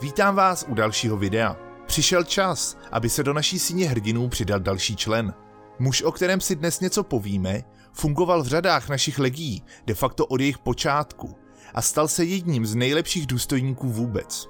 Vítám vás u dalšího videa. Přišel čas, aby se do naší síně hrdinů přidal další člen. Muž, o kterém si dnes něco povíme, fungoval v řadách našich legií de facto od jejich počátku a stal se jedním z nejlepších důstojníků vůbec.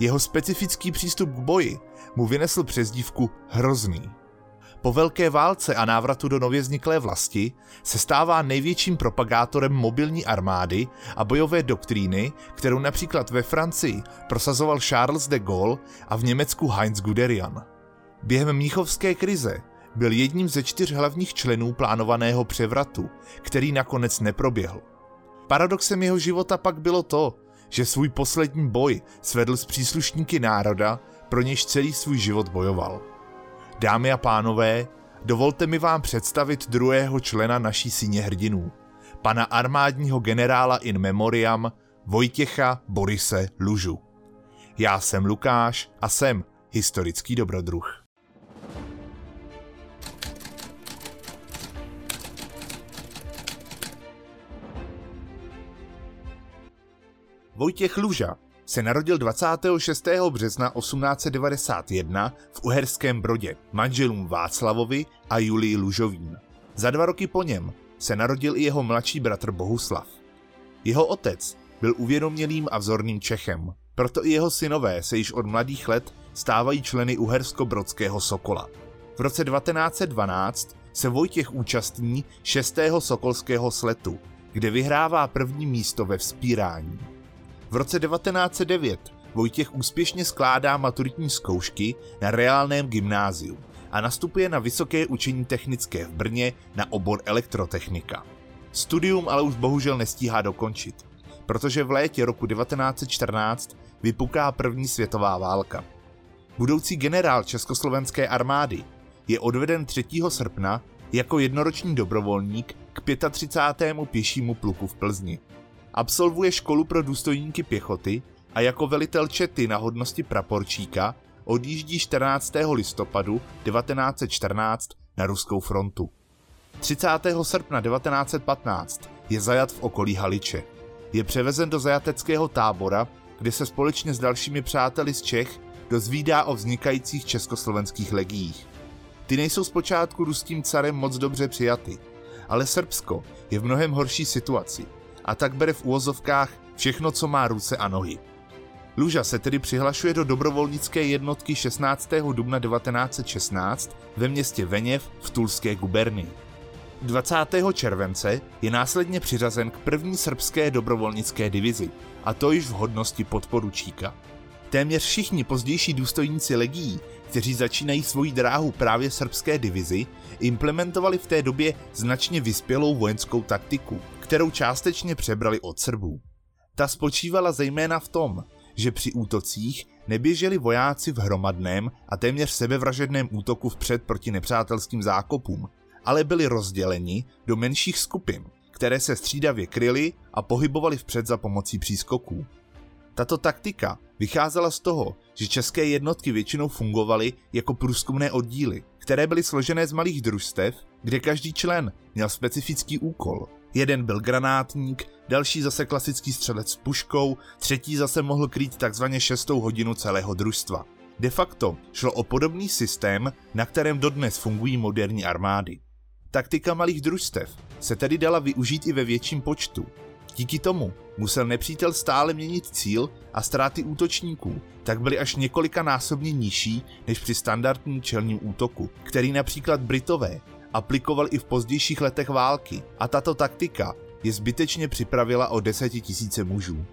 Jeho specifický přístup k boji mu vynesl přezdívku Hrozný. Po velké válce a návratu do nově vzniklé vlasti se stává největším propagátorem mobilní armády a bojové doktríny, kterou například ve Francii prosazoval Charles de Gaulle a v Německu Heinz Guderian. Během Mnichovské krize byl jedním ze čtyř hlavních členů plánovaného převratu, který nakonec neproběhl. Paradoxem jeho života pak bylo to, že svůj poslední boj svedl s příslušníky národa, pro něž celý svůj život bojoval. Dámy a pánové, dovolte mi vám představit druhého člena naší síně hrdinů, pana armádního generála in memoriam Vojtěcha Borise Lužu. Já jsem Lukáš a jsem historický dobrodruh. Vojtěch Luža se narodil 26. března 1891 v Uherském Brodě manželům Václavovi a Julii Lužovým. Za dva roky po něm se narodil i jeho mladší bratr Bohuslav. Jeho otec byl uvědomělým a vzorným Čechem, proto i jeho synové se již od mladých let stávají členy Uhersko-Brodského Sokola. V roce 1912 se Vojtěch účastní 6. Sokolského sletu, kde vyhrává první místo ve vzpírání. V roce 1909 Vojtěch úspěšně skládá maturitní zkoušky na reálném gymnáziu a nastupuje na Vysoké učení technické v Brně na obor elektrotechnika. Studium ale už bohužel nestíhá dokončit, protože v létě roku 1914 vypuká první světová válka. Budoucí generál Československé armády je odveden 3. srpna jako jednoroční dobrovolník k 35. pěšímu pluku v Plzni. Absolvuje školu pro důstojníky pěchoty a jako velitel čety na hodnosti praporčíka odjíždí 14. listopadu 1914 na ruskou frontu. 30. srpna 1915 je zajat v okolí Haliče. Je převezen do zajateckého tábora, kde se společně s dalšími přáteli z Čech dozvídá o vznikajících československých legiích. Ty nejsou zpočátku ruským carem moc dobře přijaty, ale Srbsko je v mnohem horší situaci a tak bere v úvozovkách všechno, co má ruce a nohy. Luža se tedy přihlašuje do dobrovolnické jednotky 16. dubna 1916 ve městě Veněv v Tulské gubernii. 20. července je následně přiřazen k první srbské dobrovolnické divizi, a to již v hodnosti podporučíka. Téměř všichni pozdější důstojníci legií, kteří začínají svoji dráhu právě srbské divizi, implementovali v té době značně vyspělou vojenskou taktiku, kterou částečně přebrali od Srbů. Ta spočívala zejména v tom, že při útocích neběželi vojáci v hromadném a téměř sebevražedném útoku vpřed proti nepřátelským zákopům, ale byli rozděleni do menších skupin, které se střídavě kryly a pohybovali vpřed za pomocí přískoků. Tato taktika vycházela z toho, že české jednotky většinou fungovaly jako průzkumné oddíly, které byly složené z malých družstev, kde každý člen měl specifický úkol. Jeden byl granátník, další zase klasický střelec s puškou, třetí zase mohl krýt takzvaně šestou hodinu celého družstva. De facto šlo o podobný systém, na kterém dodnes fungují moderní armády. Taktika malých družstev se tedy dala využít i ve větším počtu. Díky tomu musel nepřítel stále měnit cíl a ztráty útočníků, tak byly až několika násobně nižší než při standardním čelním útoku, který například Britové aplikoval i v pozdějších letech války a tato taktika je zbytečně připravila o desetitisíce mužů.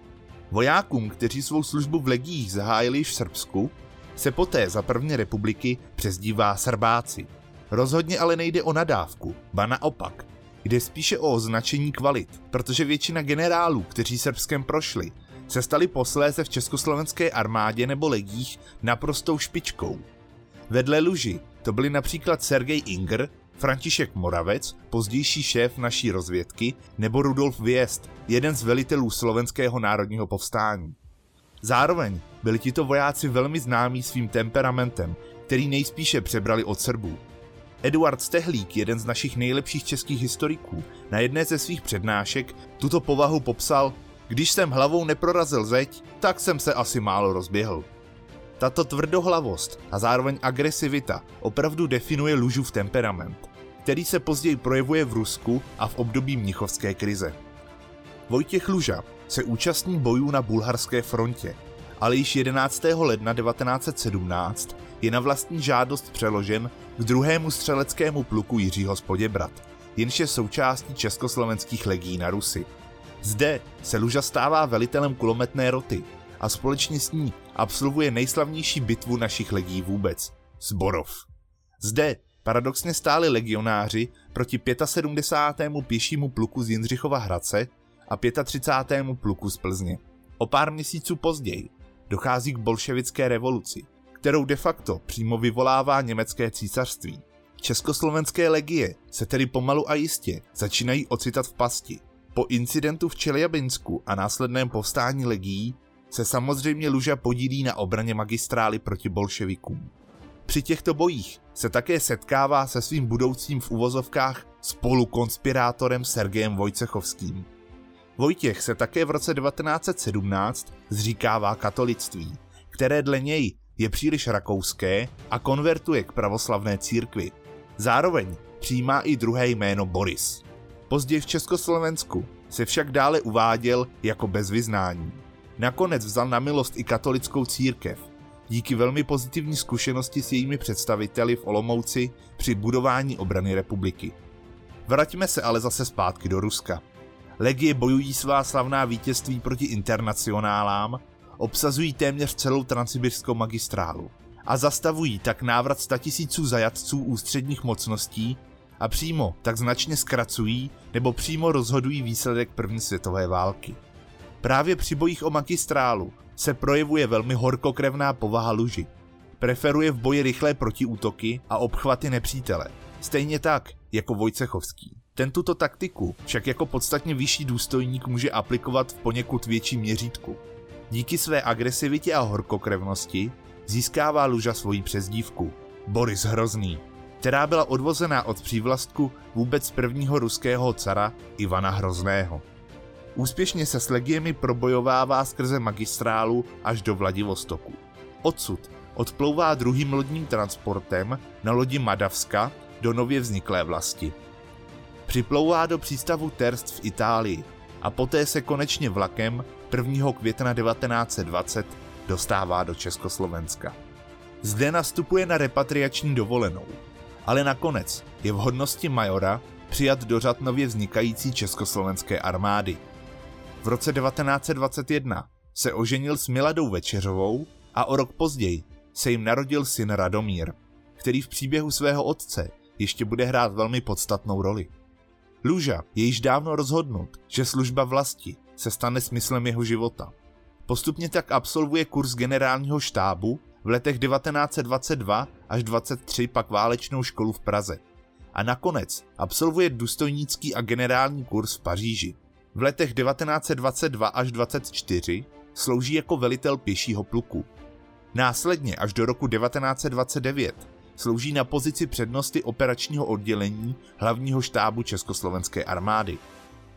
Vojákům, kteří svou službu v legiích zahájili již v Srbsku, se poté za první republiky přezdívá Srbáci. Rozhodně ale nejde o nadávku, ba naopak. Jde spíše o označení kvalit, protože většina generálů, kteří Srbskem prošli, se stali posléze v československé armádě nebo legích naprostou špičkou. Vedle Luži to byli například Sergej Inger, František Moravec, pozdější šéf naší rozvědky, nebo Rudolf Viest, jeden z velitelů slovenského národního povstání. Zároveň byli tito vojáci velmi známí svým temperamentem, který nejspíše přebrali od Srbů. Eduard Stehlík, jeden z našich nejlepších českých historiků, na jedné ze svých přednášek tuto povahu popsal Když jsem hlavou neprorazil zeď, tak jsem se asi málo rozběhl. Tato tvrdohlavost a zároveň agresivita opravdu definuje Lužův temperament, který se později projevuje v Rusku a v období mnichovské krize. Vojtěch Luža se účastní bojů na bulharské frontě, ale již 11. ledna 1917 je na vlastní žádost přeložen k druhému střeleckému pluku Jiřího Spoděbrat, jenž je součástí československých legí na Rusy. Zde se Luža stává velitelem kulometné roty a společně s ní absolvuje nejslavnější bitvu našich legí vůbec, Zborov. Zde paradoxně stáli legionáři proti 75. pěšímu pluku z Jindřichova Hradce a 35. pluku z Plzně. O pár měsíců později dochází k bolševické revoluci, kterou de facto přímo vyvolává německé císařství. Československé legie se tedy pomalu a jistě začínají ocitat v pasti. Po incidentu v Čeljabinsku a následném povstání legií se samozřejmě Luža podílí na obraně magistrály proti bolševikům. Při těchto bojích se také setkává se svým budoucím v uvozovkách spolukonspirátorem Sergejem Vojcechovským. Vojtěch se také v roce 1917 zříkává katolictví, které dle něj je příliš rakouské a konvertuje k pravoslavné církvi. Zároveň přijímá i druhé jméno Boris. Později v Československu se však dále uváděl jako bez vyznání. Nakonec vzal na milost i katolickou církev, díky velmi pozitivní zkušenosti s jejími představiteli v Olomouci při budování obrany republiky. Vraťme se ale zase zpátky do Ruska. Legie bojují svá slavná vítězství proti internacionálám, obsazují téměř celou transsibirskou magistrálu a zastavují tak návrat statisíců zajatců ústředních mocností a přímo tak značně zkracují nebo přímo rozhodují výsledek první světové války. Právě při bojích o magistrálu se projevuje velmi horkokrevná povaha luži. Preferuje v boji rychlé protiútoky a obchvaty nepřítele, stejně tak jako Vojcechovský. Ten tuto taktiku však jako podstatně vyšší důstojník může aplikovat v poněkud větším měřítku. Díky své agresivitě a horkokrevnosti získává Luža svoji přezdívku Boris Hrozný, která byla odvozená od přívlastku vůbec prvního ruského cara Ivana Hrozného. Úspěšně se s legiemi probojovává skrze magistrálu až do Vladivostoku. Odsud odplouvá druhým lodním transportem na lodi Madavska do nově vzniklé vlasti. Připlouvá do přístavu Terst v Itálii a poté se konečně vlakem 1. května 1920 dostává do Československa. Zde nastupuje na repatriační dovolenou, ale nakonec je v hodnosti majora přijat do řad nově vznikající československé armády. V roce 1921 se oženil s Miladou Večeřovou a o rok později se jim narodil syn Radomír, který v příběhu svého otce ještě bude hrát velmi podstatnou roli. Luža je již dávno rozhodnut, že služba vlasti se stane smyslem jeho života. Postupně tak absolvuje kurz generálního štábu, v letech 1922 až 23 pak válečnou školu v Praze. A nakonec absolvuje důstojnický a generální kurz v Paříži. V letech 1922 až 24 slouží jako velitel pěšího pluku. Následně až do roku 1929 slouží na pozici přednosti operačního oddělení hlavního štábu Československé armády.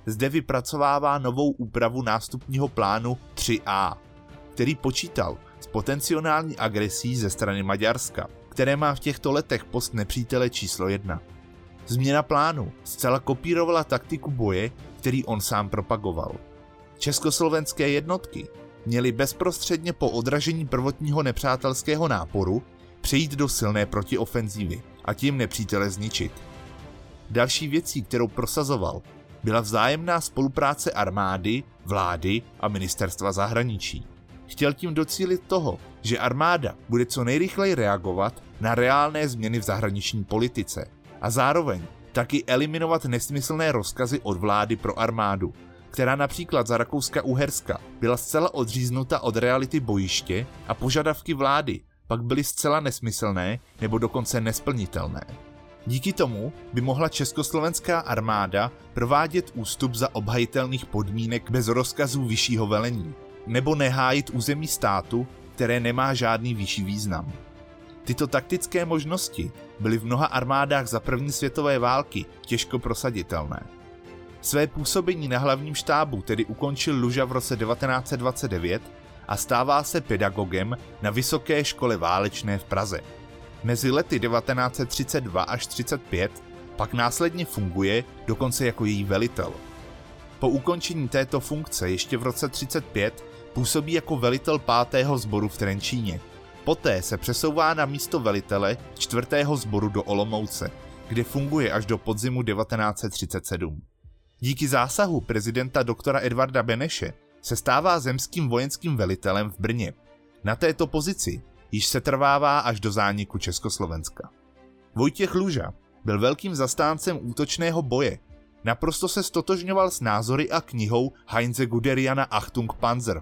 Zde vypracovává novou úpravu nástupního plánu 3A, který počítal s potenciální agresí ze strany Maďarska, které má v těchto letech post nepřítele číslo 1. Změna plánu zcela kopírovala taktiku boje, který on sám propagoval. Československé jednotky měly bezprostředně po odražení prvotního nepřátelského náporu přejít do silné protiofenzívy a tím nepřítele zničit. Další věcí, kterou prosazoval, byla vzájemná spolupráce armády, vlády a ministerstva zahraničí. Chtěl tím docílit toho, že armáda bude co nejrychleji reagovat na reálné změny v zahraniční politice a zároveň taky eliminovat nesmyslné rozkazy od vlády pro armádu, která například za Rakouska-Uherska byla zcela odříznuta od reality bojiště a požadavky vlády pak byly zcela nesmyslné nebo dokonce nesplnitelné. Díky tomu by mohla československá armáda provádět ústup za obhajitelných podmínek bez rozkazů vyššího velení, nebo nehájit území státu, které nemá žádný vyšší význam. Tyto taktické možnosti byly v mnoha armádách za první světové války těžko prosaditelné. Své působení na hlavním štábu tedy ukončil Luža v roce 1929 a stává se pedagogem na Vysoké škole válečné v Praze. Mezi lety 1932 až 35 pak následně funguje dokonce jako její velitel. Po ukončení této funkce ještě v roce 35 působí jako velitel 5. sboru v Trenčíně. Poté se přesouvá na místo velitele 4. sboru do Olomouce, kde funguje až do podzimu 1937. Díky zásahu prezidenta doktora Edvarda Beneše se stává zemským vojenským velitelem v Brně. Na této pozici již se trvává až do zániku Československa. Vojtěch Luža byl velkým zastáncem útočného boje. Naprosto se stotožňoval s názory a knihou Heinze Guderiana Achtung Panzer.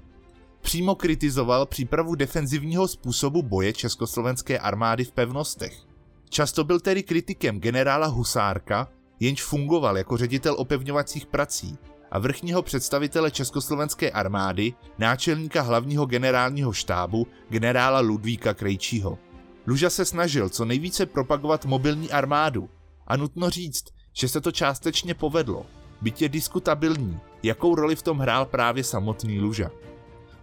Přímo kritizoval přípravu defenzivního způsobu boje československé armády v pevnostech. Často byl tedy kritikem generála Husárka, jenž fungoval jako ředitel opevňovacích prací a vrchního představitele československé armády, náčelníka hlavního generálního štábu, generála Ludvíka Krejčího. Luža se snažil co nejvíce propagovat mobilní armádu a nutno říct, že se to částečně povedlo, byť je diskutabilní, jakou roli v tom hrál právě samotný Luža.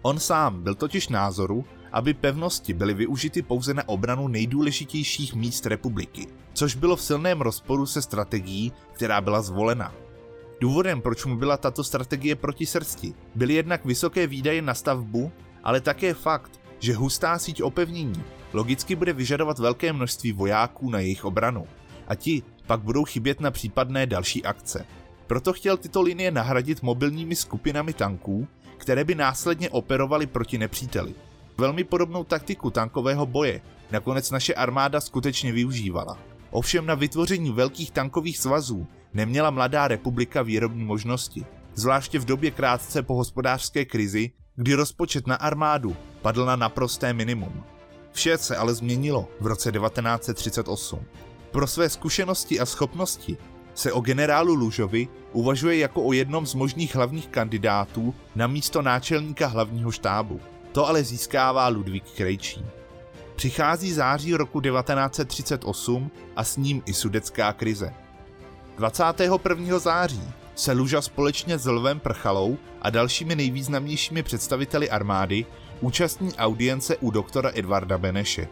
On sám byl totiž názoru, aby pevnosti byly využity pouze na obranu nejdůležitějších míst republiky, což bylo v silném rozporu se strategií, která byla zvolena. Důvodem, proč mu byla tato strategie proti srsti, byly jednak vysoké výdaje na stavbu, ale také fakt, že hustá síť opevnění logicky bude vyžadovat velké množství vojáků na jejich obranu a ti pak budou chybět na případné další akce. Proto chtěl tyto linie nahradit mobilními skupinami tanků, které by následně operovaly proti nepříteli. Velmi podobnou taktiku tankového boje nakonec naše armáda skutečně využívala. Ovšem na vytvoření velkých tankových svazů neměla mladá republika výrobní možnosti, zvláště v době krátce po hospodářské krizi, kdy rozpočet na armádu padl na naprosté minimum. Vše se ale změnilo v roce 1938. Pro své zkušenosti a schopnosti se o generálu Lužovi uvažuje jako o jednom z možných hlavních kandidátů na místo náčelníka hlavního štábu. To ale získává Ludvík Krejčí. Přichází září roku 1938 a s ním i sudecká krize. 21. září se Luža společně s Lvem Prchalou a dalšími nejvýznamnějšími představiteli armády účastní audience u doktora Edvarda Beneše.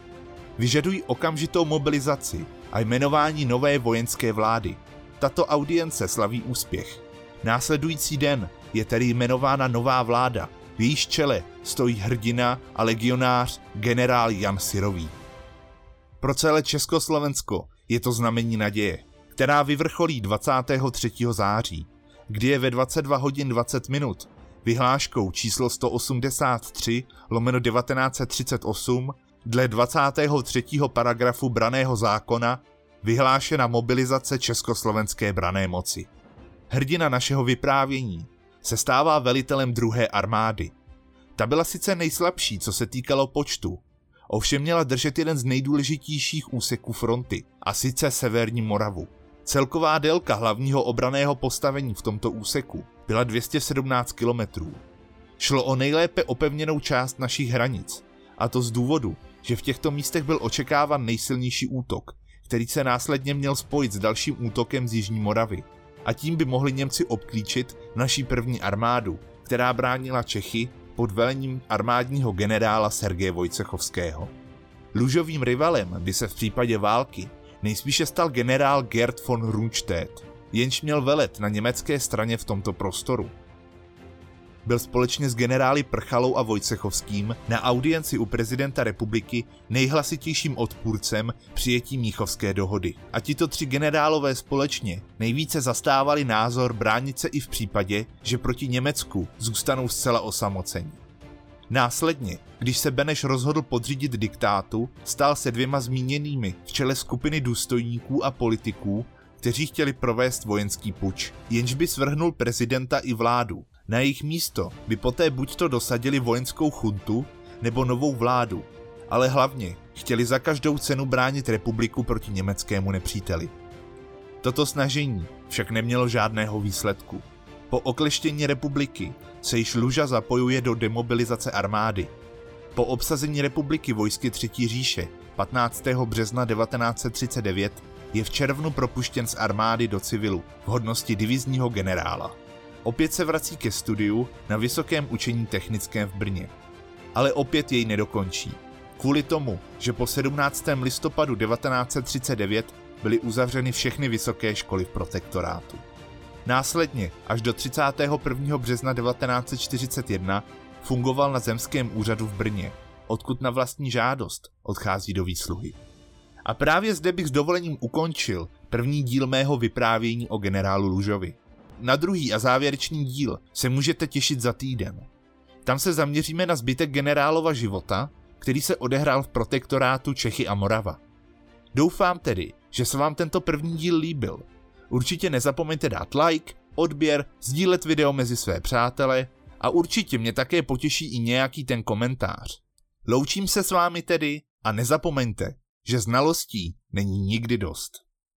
Vyžadují okamžitou mobilizaci a jmenování nové vojenské vlády. Tato audience slaví úspěch. Následující den je tedy jmenována nová vláda, v jejíž čele stojí hrdina a legionář generál Jan Sirový. Pro celé Československo je to znamení naděje, která vyvrcholí 23. září, kdy je ve 22 hodin 20 minut vyhláškou číslo 183 lomeno 1938 dle 23. paragrafu braného zákona vyhlášena mobilizace československé brané moci. Hrdina našeho vyprávění se stává velitelem druhé armády. Ta byla sice nejslabší, co se týkalo počtu, ovšem měla držet jeden z nejdůležitějších úseků fronty, a sice Severní Moravu. Celková délka hlavního obraného postavení v tomto úseku byla 217 kilometrů. Šlo o nejlépe opevněnou část našich hranic, a to z důvodu, že v těchto místech byl očekáván nejsilnější útok, který se následně měl spojit s dalším útokem z Jižní Moravy. A tím by mohli Němci obklíčit naší první armádu, která bránila Čechy pod velením armádního generála Sergeje Vojcechovského. Lužovým rivalem by se v případě války nejspíše stal generál Gerd von Rundstedt, jenž měl velet na německé straně v tomto prostoru. Byl společně s generály Prchalou a Vojcechovským na audienci u prezidenta republiky nejhlasitějším odpůrcem přijetí Míchovské dohody. A tito tři generálové společně nejvíce zastávali názor bránit se i v případě, že proti Německu zůstanou zcela osamocení. Následně, když se Beneš rozhodl podřídit diktátu, stál se dvěma zmíněnými v čele skupiny důstojníků a politiků, kteří chtěli provést vojenský puč, jenž by svrhnul prezidenta i vládu. Na jejich místo by poté buď to dosadili vojenskou chuntu, nebo novou vládu, ale hlavně chtěli za každou cenu bránit republiku proti německému nepříteli. Toto snažení však nemělo žádného výsledku. Po okleštění republiky se již Luža zapojuje do demobilizace armády. Po obsazení republiky vojsky Třetí říše 15. března 1939 je v červnu propuštěn z armády do civilu v hodnosti divizního generála. Opět se vrací ke studiu na Vysokém učení technickém v Brně. Ale opět jej nedokončí. Kvůli tomu, že po 17. listopadu 1939 byly uzavřeny všechny vysoké školy v protektorátu. Následně až do 31. března 1941 fungoval na zemském úřadu v Brně, odkud na vlastní žádost odchází do výsluhy. A právě zde bych s dovolením ukončil první díl mého vyprávění o generálu Lužovi. Na druhý a závěrečný díl se můžete těšit za týden. Tam se zaměříme na zbytek generálova života, který se odehrál v protektorátu Čechy a Morava. Doufám tedy, že se vám tento první díl líbil. Určitě nezapomeňte dát like, odběr, sdílet video mezi své přátele a určitě mě také potěší i nějaký ten komentář. Loučím se s vámi tedy a nezapomeňte, že znalostí není nikdy dost.